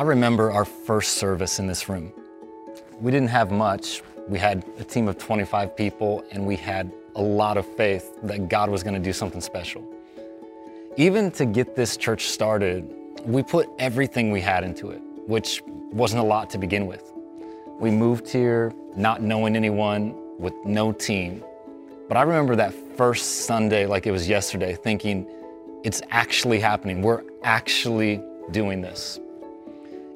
I remember our first service in this room. We didn't have much. We had a team of 25 people, and we had a lot of faith that God was going to do something special. Even to get this church started, we put everything we had into it, which wasn't a lot to begin with. We moved here not knowing anyone, with no team. But I remember that first Sunday like it was yesterday, thinking, it's actually happening. We're actually doing this.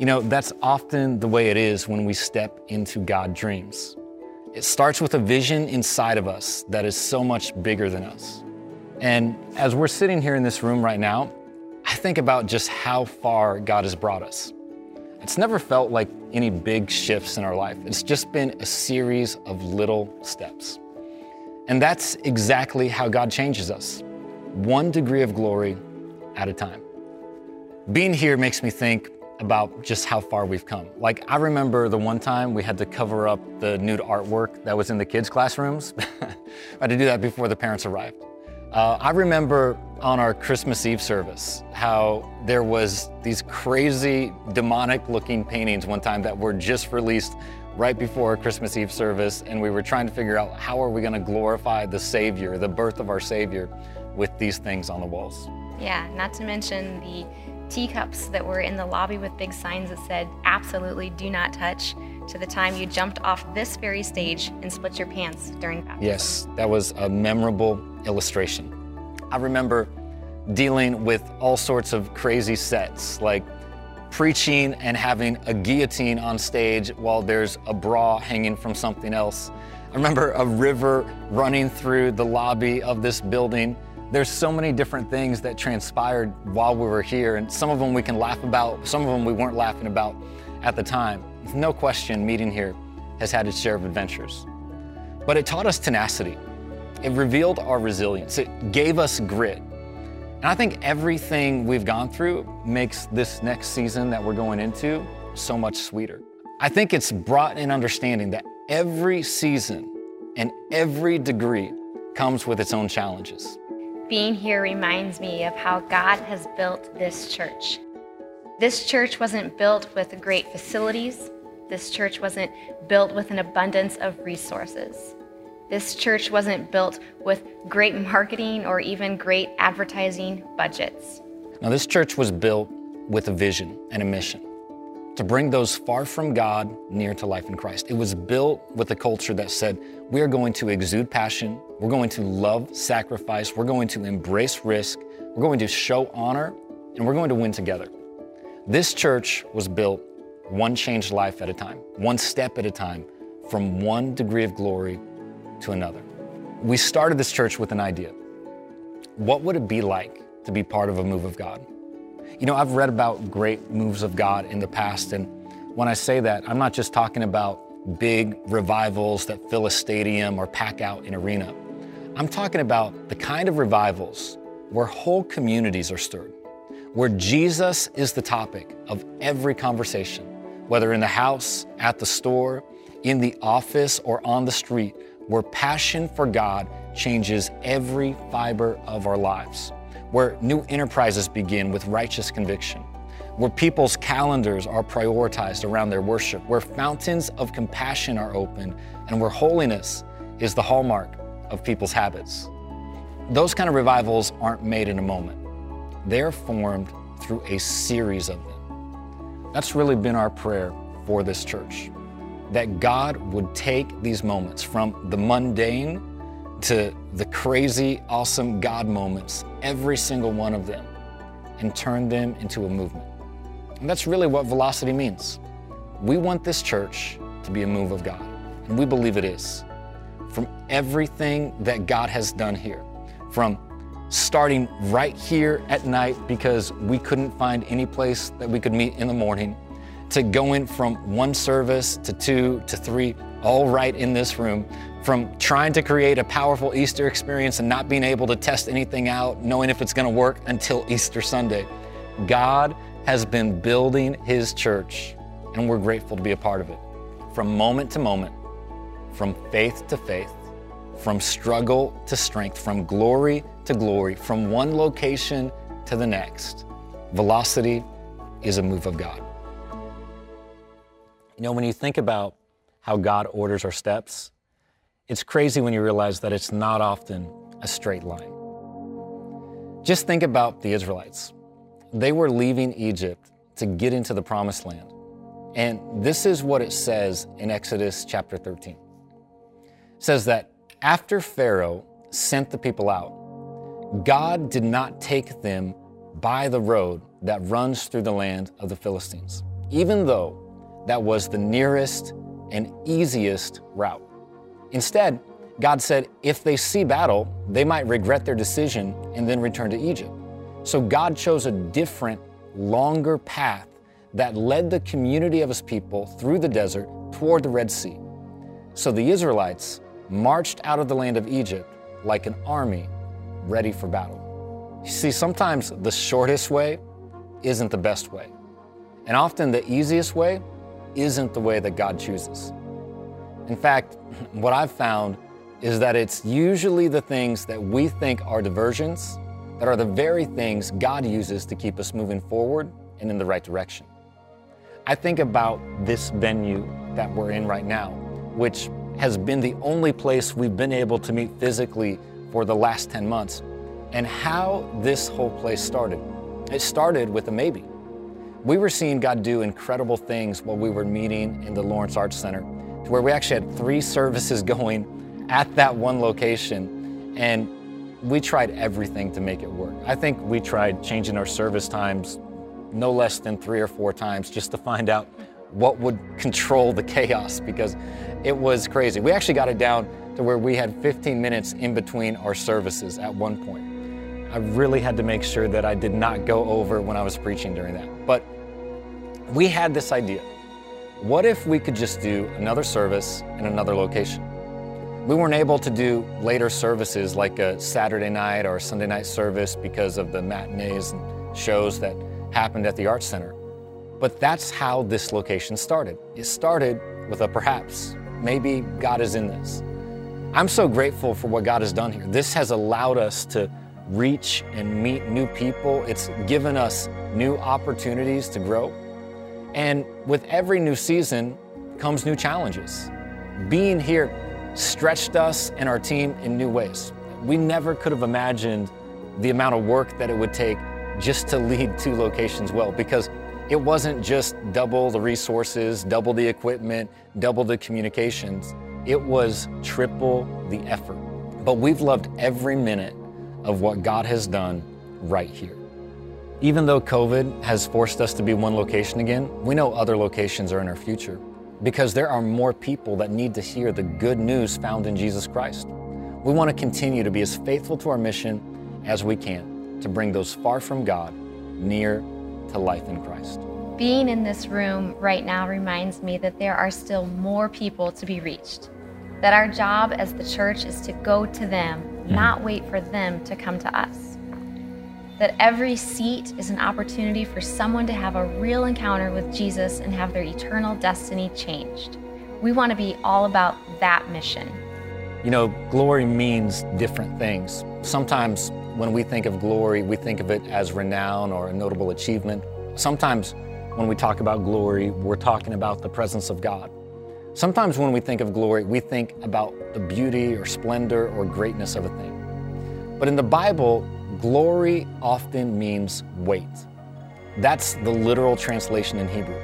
You know, that's often the way it is when we step into God dreams. It starts with a vision inside of us that is so much bigger than us. And as we're sitting here in this room right now, I think about just how far God has brought us. It's never felt like any big shifts in our life. It's just been a series of little steps. And that's exactly how God changes us, one degree of glory at a time. Being here makes me think about just how far we've come. Like, I remember the one time we had to cover up the nude artwork that was in the kids' classrooms. I had to do that before the parents arrived. Uh, I remember on our Christmas Eve service how there was these crazy demonic looking paintings one time that were just released right before Christmas Eve service and we were trying to figure out how are we going to glorify the Savior, the birth of our Savior with these things on the walls. Yeah, not to mention the teacups that were in the lobby with big signs that said absolutely do not touch to the time you jumped off this very stage and split your pants during baptism. Yes, that was a memorable illustration. I remember dealing with all sorts of crazy sets, like preaching and having a guillotine on stage while there's a bra hanging from something else. I remember a river running through the lobby of this building. There's so many different things that transpired while we were here, and some of them we can laugh about, some of them we weren't laughing about at the time. No question, meeting here has had its share of adventures. But it taught us tenacity. It revealed our resilience. It gave us grit. And I think everything we've gone through makes this next season that we're going into so much sweeter. I think it's brought an understanding that every season and every degree comes with its own challenges. Being here reminds me of how God has built this church. This church wasn't built with great facilities. This church wasn't built with an abundance of resources. This church wasn't built with great marketing or even great advertising budgets. Now, this church was built with a vision and a mission to bring those far from God near to life in Christ. It was built with a culture that said, we are going to exude passion, we're going to love sacrifice, we're going to embrace risk, we're going to show honor, and we're going to win together. This church was built one changed life at a time, one step at a time, from one degree of glory to another. We started this church with an idea. What would it be like to be part of a move of God? You know, I've read about great moves of God in the past, and when I say that, I'm not just talking about big revivals that fill a stadium or pack out an arena. I'm talking about the kind of revivals where whole communities are stirred, where Jesus is the topic of every conversation, whether in the house, at the store, in the office, or on the street where passion for God changes every fiber of our lives, where new enterprises begin with righteous conviction, where people's calendars are prioritized around their worship, where fountains of compassion are opened, and where holiness is the hallmark of people's habits. Those kind of revivals aren't made in a moment. They're formed through a series of them. That's really been our prayer for this church that God would take these moments from the mundane to the crazy, awesome God moments, every single one of them, and turn them into a movement. And that's really what velocity means. We want this church to be a move of God, and we believe it is. From everything that God has done here, from starting right here at night because we couldn't find any place that we could meet in the morning to going from one service to two to three, all right in this room, from trying to create a powerful Easter experience and not being able to test anything out, knowing if it's going to work until Easter Sunday. God has been building His church, and we're grateful to be a part of it. From moment to moment, from faith to faith, from struggle to strength, from glory to glory, from one location to the next. Velocity is a move of God. You know, when you think about how God orders our steps, it's crazy when you realize that it's not often a straight line. Just think about the Israelites. They were leaving Egypt to get into the promised land. And this is what it says in Exodus chapter 13. Says that after Pharaoh sent the people out, God did not take them by the road that runs through the land of the Philistines, even though that was the nearest and easiest route. Instead, God said if they see battle, they might regret their decision and then return to Egypt. So God chose a different, longer path that led the community of his people through the desert toward the Red Sea. So the Israelites marched out of the land of Egypt like an army ready for battle. You see, sometimes the shortest way isn't the best way. And often the easiest way isn't the way that God chooses. In fact, what I've found is that it's usually the things that we think are diversions that are the very things God uses to keep us moving forward and in the right direction. I think about this venue that we're in right now, which has been the only place we've been able to meet physically for the last 10 months, and how this whole place started. It started with a maybe. We were seeing God do incredible things while we were meeting in the Lawrence Arts Center, to where we actually had three services going at that one location, and we tried everything to make it work. I think we tried changing our service times no less than three or four times just to find out what would control the chaos because it was crazy. We actually got it down to where we had 15 minutes in between our services at one point. I really had to make sure that I did not go over when I was preaching during that. But we had this idea. What if we could just do another service in another location? We weren't able to do later services like a Saturday night or Sunday night service because of the matinees and shows that happened at the Arts Center. But that's how this location started. It started with a perhaps. Maybe God is in this. I'm so grateful for what God has done here. This has allowed us to reach and meet new people. It's given us new opportunities to grow. And with every new season comes new challenges. Being here stretched us and our team in new ways. We never could have imagined the amount of work that it would take just to lead two locations well because it wasn't just double the resources, double the equipment, double the communications. It was triple the effort. But we've loved every minute of what God has done right here. Even though COVID has forced us to be one location again, we know other locations are in our future because there are more people that need to hear the good news found in Jesus Christ. We want to continue to be as faithful to our mission as we can to bring those far from God near to life in Christ. Being in this room right now reminds me that there are still more people to be reached. That our job as the church is to go to them, mm. not wait for them to come to us. That every seat is an opportunity for someone to have a real encounter with Jesus and have their eternal destiny changed. We want to be all about that mission. You know, glory means different things. Sometimes when we think of glory, we think of it as renown or a notable achievement. Sometimes when we talk about glory, we're talking about the presence of God. Sometimes when we think of glory, we think about the beauty or splendor or greatness of a thing. But in the Bible, glory often means weight. That's the literal translation in Hebrew.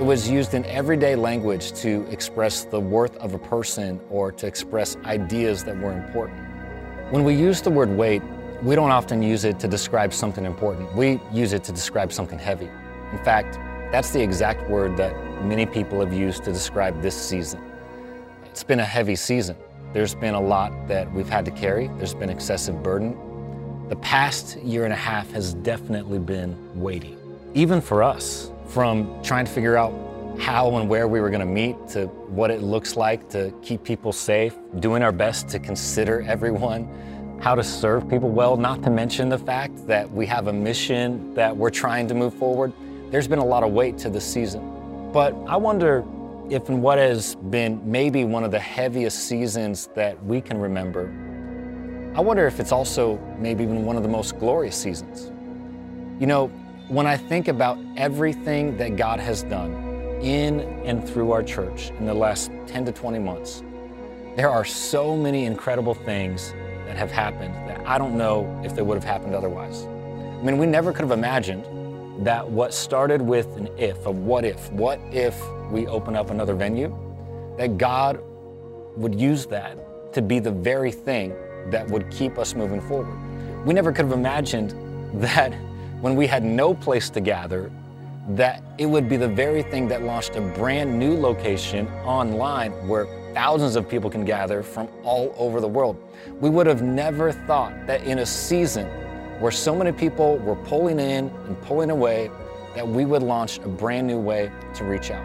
It was used in everyday language to express the worth of a person or to express ideas that were important. When we use the word weight, we don't often use it to describe something important. We use it to describe something heavy. In fact, that's the exact word that many people have used to describe this season. It's been a heavy season. There's been a lot that we've had to carry. There's been excessive burden. The past year and a half has definitely been weighty. Even for us, from trying to figure out how and where we were going to meet to what it looks like to keep people safe, doing our best to consider everyone, how to serve people well, not to mention the fact that we have a mission that we're trying to move forward. There's been a lot of weight to this season. But I wonder if in what has been maybe one of the heaviest seasons that we can remember, I wonder if it's also maybe even one of the most glorious seasons. You know, when I think about everything that God has done, in and through our church in the last 10 to 20 months, there are so many incredible things that have happened that I don't know if they would have happened otherwise. I mean, we never could have imagined that what started with an if, a what if, what if we open up another venue, that God would use that to be the very thing that would keep us moving forward. We never could have imagined that when we had no place to gather, that it would be the very thing that launched a brand new location online where thousands of people can gather from all over the world. We would have never thought that in a season where so many people were pulling in and pulling away, that we would launch a brand new way to reach out.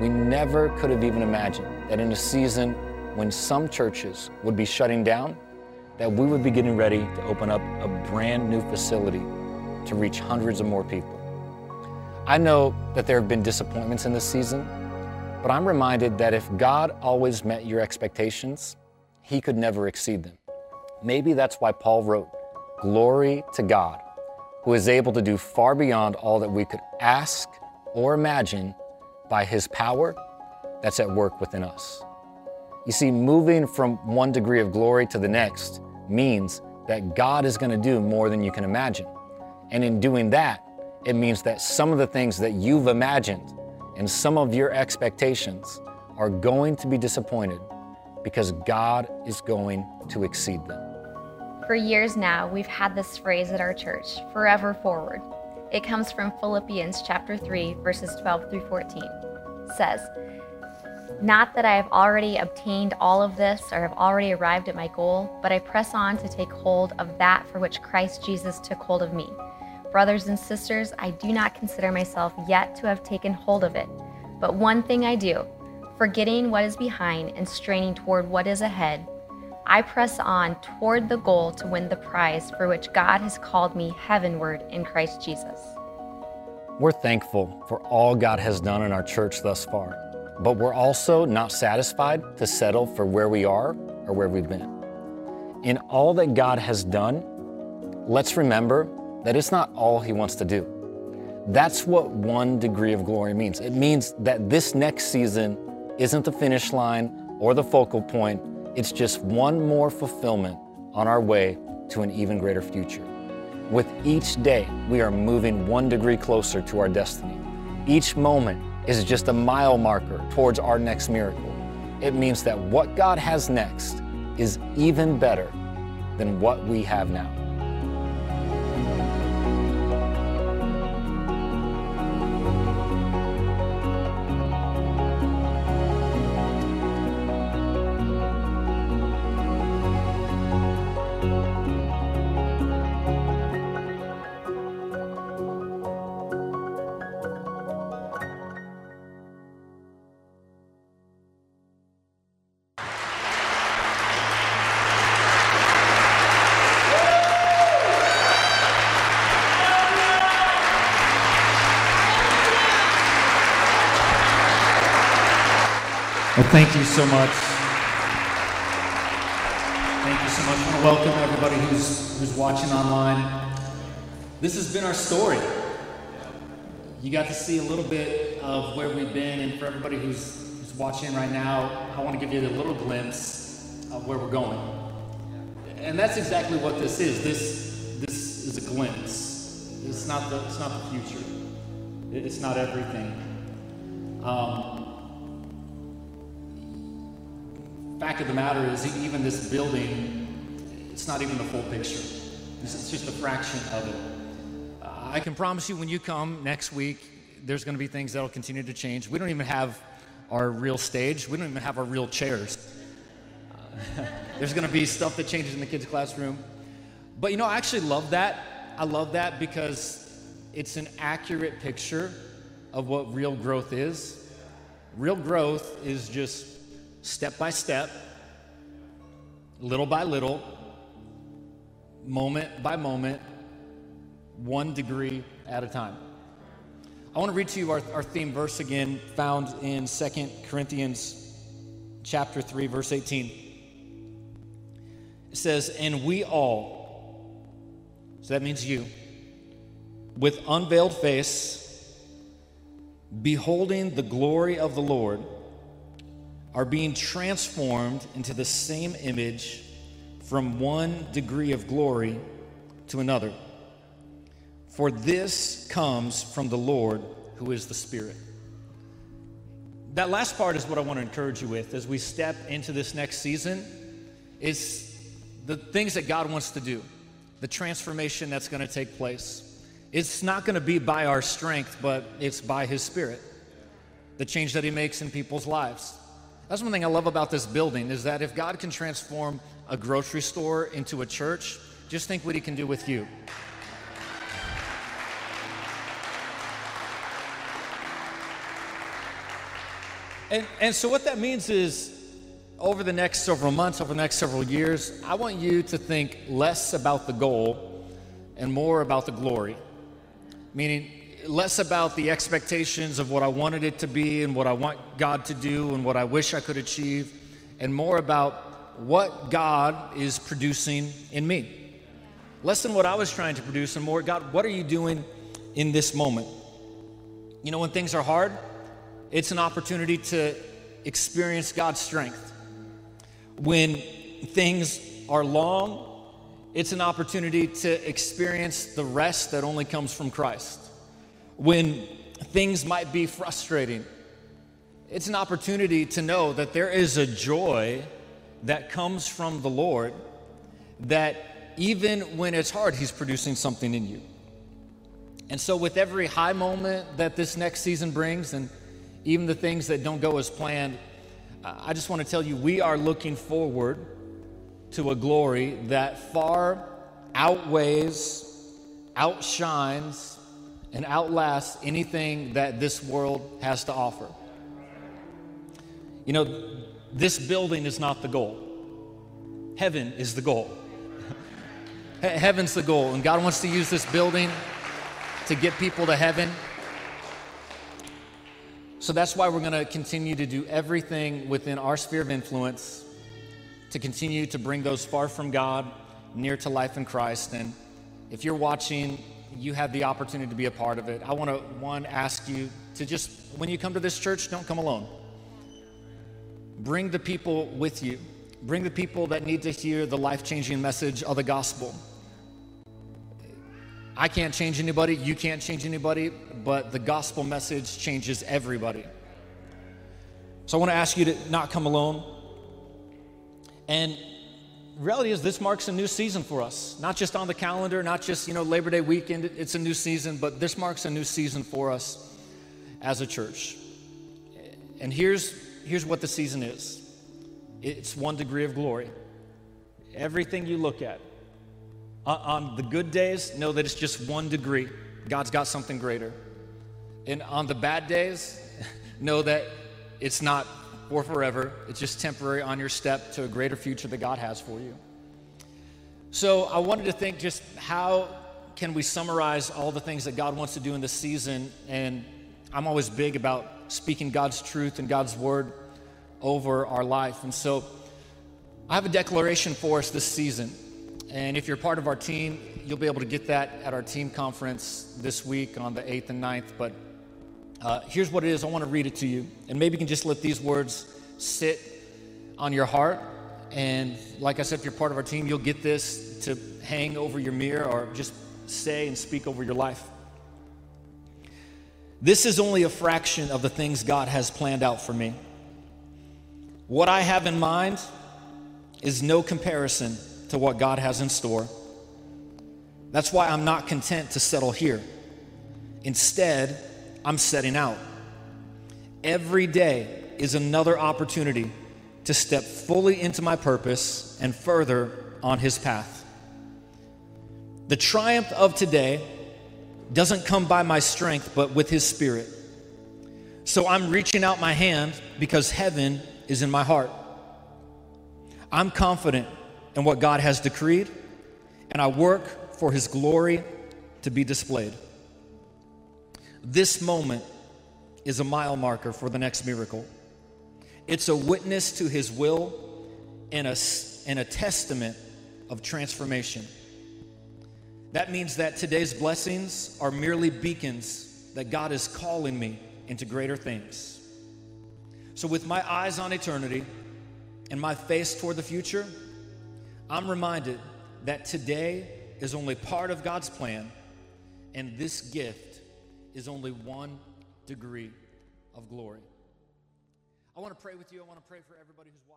We never could have even imagined that in a season when some churches would be shutting down, that we would be getting ready to open up a brand new facility to reach hundreds of more people. I know that there have been disappointments in this season, but I'm reminded that if God always met your expectations, He could never exceed them. Maybe that's why Paul wrote, Glory to God, who is able to do far beyond all that we could ask or imagine by His power that's at work within us. You see, moving from one degree of glory to the next means that God is going to do more than you can imagine. And in doing that, it means that some of the things that you've imagined and some of your expectations are going to be disappointed because God is going to exceed them. For years now, we've had this phrase at our church, forever forward. It comes from Philippians chapter 3, verses 12 through 14. It says, Not that I have already obtained all of this or have already arrived at my goal, but I press on to take hold of that for which Christ Jesus took hold of me. Brothers and sisters, I do not consider myself yet to have taken hold of it. But one thing I do, forgetting what is behind and straining toward what is ahead, I press on toward the goal to win the prize for which God has called me heavenward in Christ Jesus. We're thankful for all God has done in our church thus far, but we're also not satisfied to settle for where we are or where we've been. In all that God has done, let's remember that it's not all He wants to do. That's what one degree of glory means. It means that this next season isn't the finish line or the focal point, it's just one more fulfillment on our way to an even greater future. With each day, we are moving one degree closer to our destiny. Each moment is just a mile marker towards our next miracle. It means that what God has next is even better than what we have now. Thank you so much. Thank you so much. I want to welcome everybody who's, who's watching online. This has been our story. You got to see a little bit of where we've been, and for everybody who's, who's watching right now, I want to give you a little glimpse of where we're going. And that's exactly what this is. This, this is a glimpse. It's not the, it's not the future. It's not everything. Um, fact of the matter is, even this building, it's not even the full picture. It's just a fraction of it. Uh, I can promise you when you come next week, there's going to be things that will continue to change. We don't even have our real stage, we don't even have our real chairs. Uh, there's going to be stuff that changes in the kids' classroom. But you know, I actually love that. I love that because it's an accurate picture of what real growth is. Real growth is just step by step, little by little, moment by moment, one degree at a time. I want to read to you our, our theme verse again, found in Second Corinthians chapter 3, verse 18. It says, And we all, so that means you, with unveiled face, beholding the glory of the Lord, are being transformed into the same image from one degree of glory to another. For this comes from the Lord who is the Spirit. That last part is what I want to encourage you with as we step into this next season is the things that God wants to do, the transformation that's going to take place. It's not going to be by our strength, but it's by His Spirit. The change that He makes in people's lives. That's one thing I love about this building is that if God can transform a grocery store into a church, just think what He can do with you. And, and so, what that means is, over the next several months, over the next several years, I want you to think less about the goal and more about the glory. Meaning, less about the expectations of what I wanted it to be and what I want God to do and what I wish I could achieve, and more about what God is producing in me. Less than what I was trying to produce, and more, God, what are you doing in this moment? You know, when things are hard, it's an opportunity to experience God's strength. When things are long, it's an opportunity to experience the rest that only comes from Christ. When things might be frustrating, it's an opportunity to know that there is a joy that comes from the Lord that even when it's hard, He's producing something in you. And so, with every high moment that this next season brings, and even the things that don't go as planned, uh, I just want to tell you we are looking forward to a glory that far outweighs, outshines, and outlasts anything that this world has to offer. You know, this building is not the goal, heaven is the goal. Heaven's the goal, and God wants to use this building to get people to heaven. So that's why we're going to continue to do everything within our sphere of influence to continue to bring those far from God near to life in Christ. And if you're watching, you have the opportunity to be a part of it. I want to, one, ask you to just, when you come to this church, don't come alone. Bring the people with you, bring the people that need to hear the life changing message of the gospel. I can't change anybody, you can't change anybody, but the gospel message changes everybody. So I want to ask you to not come alone. And reality is this marks a new season for us. Not just on the calendar, not just, you know, Labor Day weekend, it's a new season, but this marks a new season for us as a church. And here's here's what the season is. It's one degree of glory. Everything you look at, uh, on the good days, know that it's just one degree. God's got something greater. And on the bad days, know that it's not for forever, it's just temporary on your step to a greater future that God has for you. So I wanted to think just how can we summarize all the things that God wants to do in this season? And I'm always big about speaking God's truth and God's word over our life. And so I have a declaration for us this season. And if you're part of our team, you'll be able to get that at our team conference this week on the 8th and 9th. But uh, here's what it is I want to read it to you. And maybe you can just let these words sit on your heart. And like I said, if you're part of our team, you'll get this to hang over your mirror or just say and speak over your life. This is only a fraction of the things God has planned out for me. What I have in mind is no comparison to what God has in store. That's why I'm not content to settle here. Instead, I'm setting out. Every day is another opportunity to step fully into my purpose and further on His path. The triumph of today doesn't come by my strength, but with His Spirit. So I'm reaching out my hand because heaven is in my heart. I'm confident in what God has decreed, and I work for His glory to be displayed. This moment is a mile marker for the next miracle. It's a witness to His will and a, and a testament of transformation. That means that today's blessings are merely beacons that God is calling me into greater things. So, with my eyes on eternity and my face toward the future, I'm reminded that today is only part of God's plan, and this gift is only one degree of glory. I want to pray with you. I want to pray for everybody who's watching.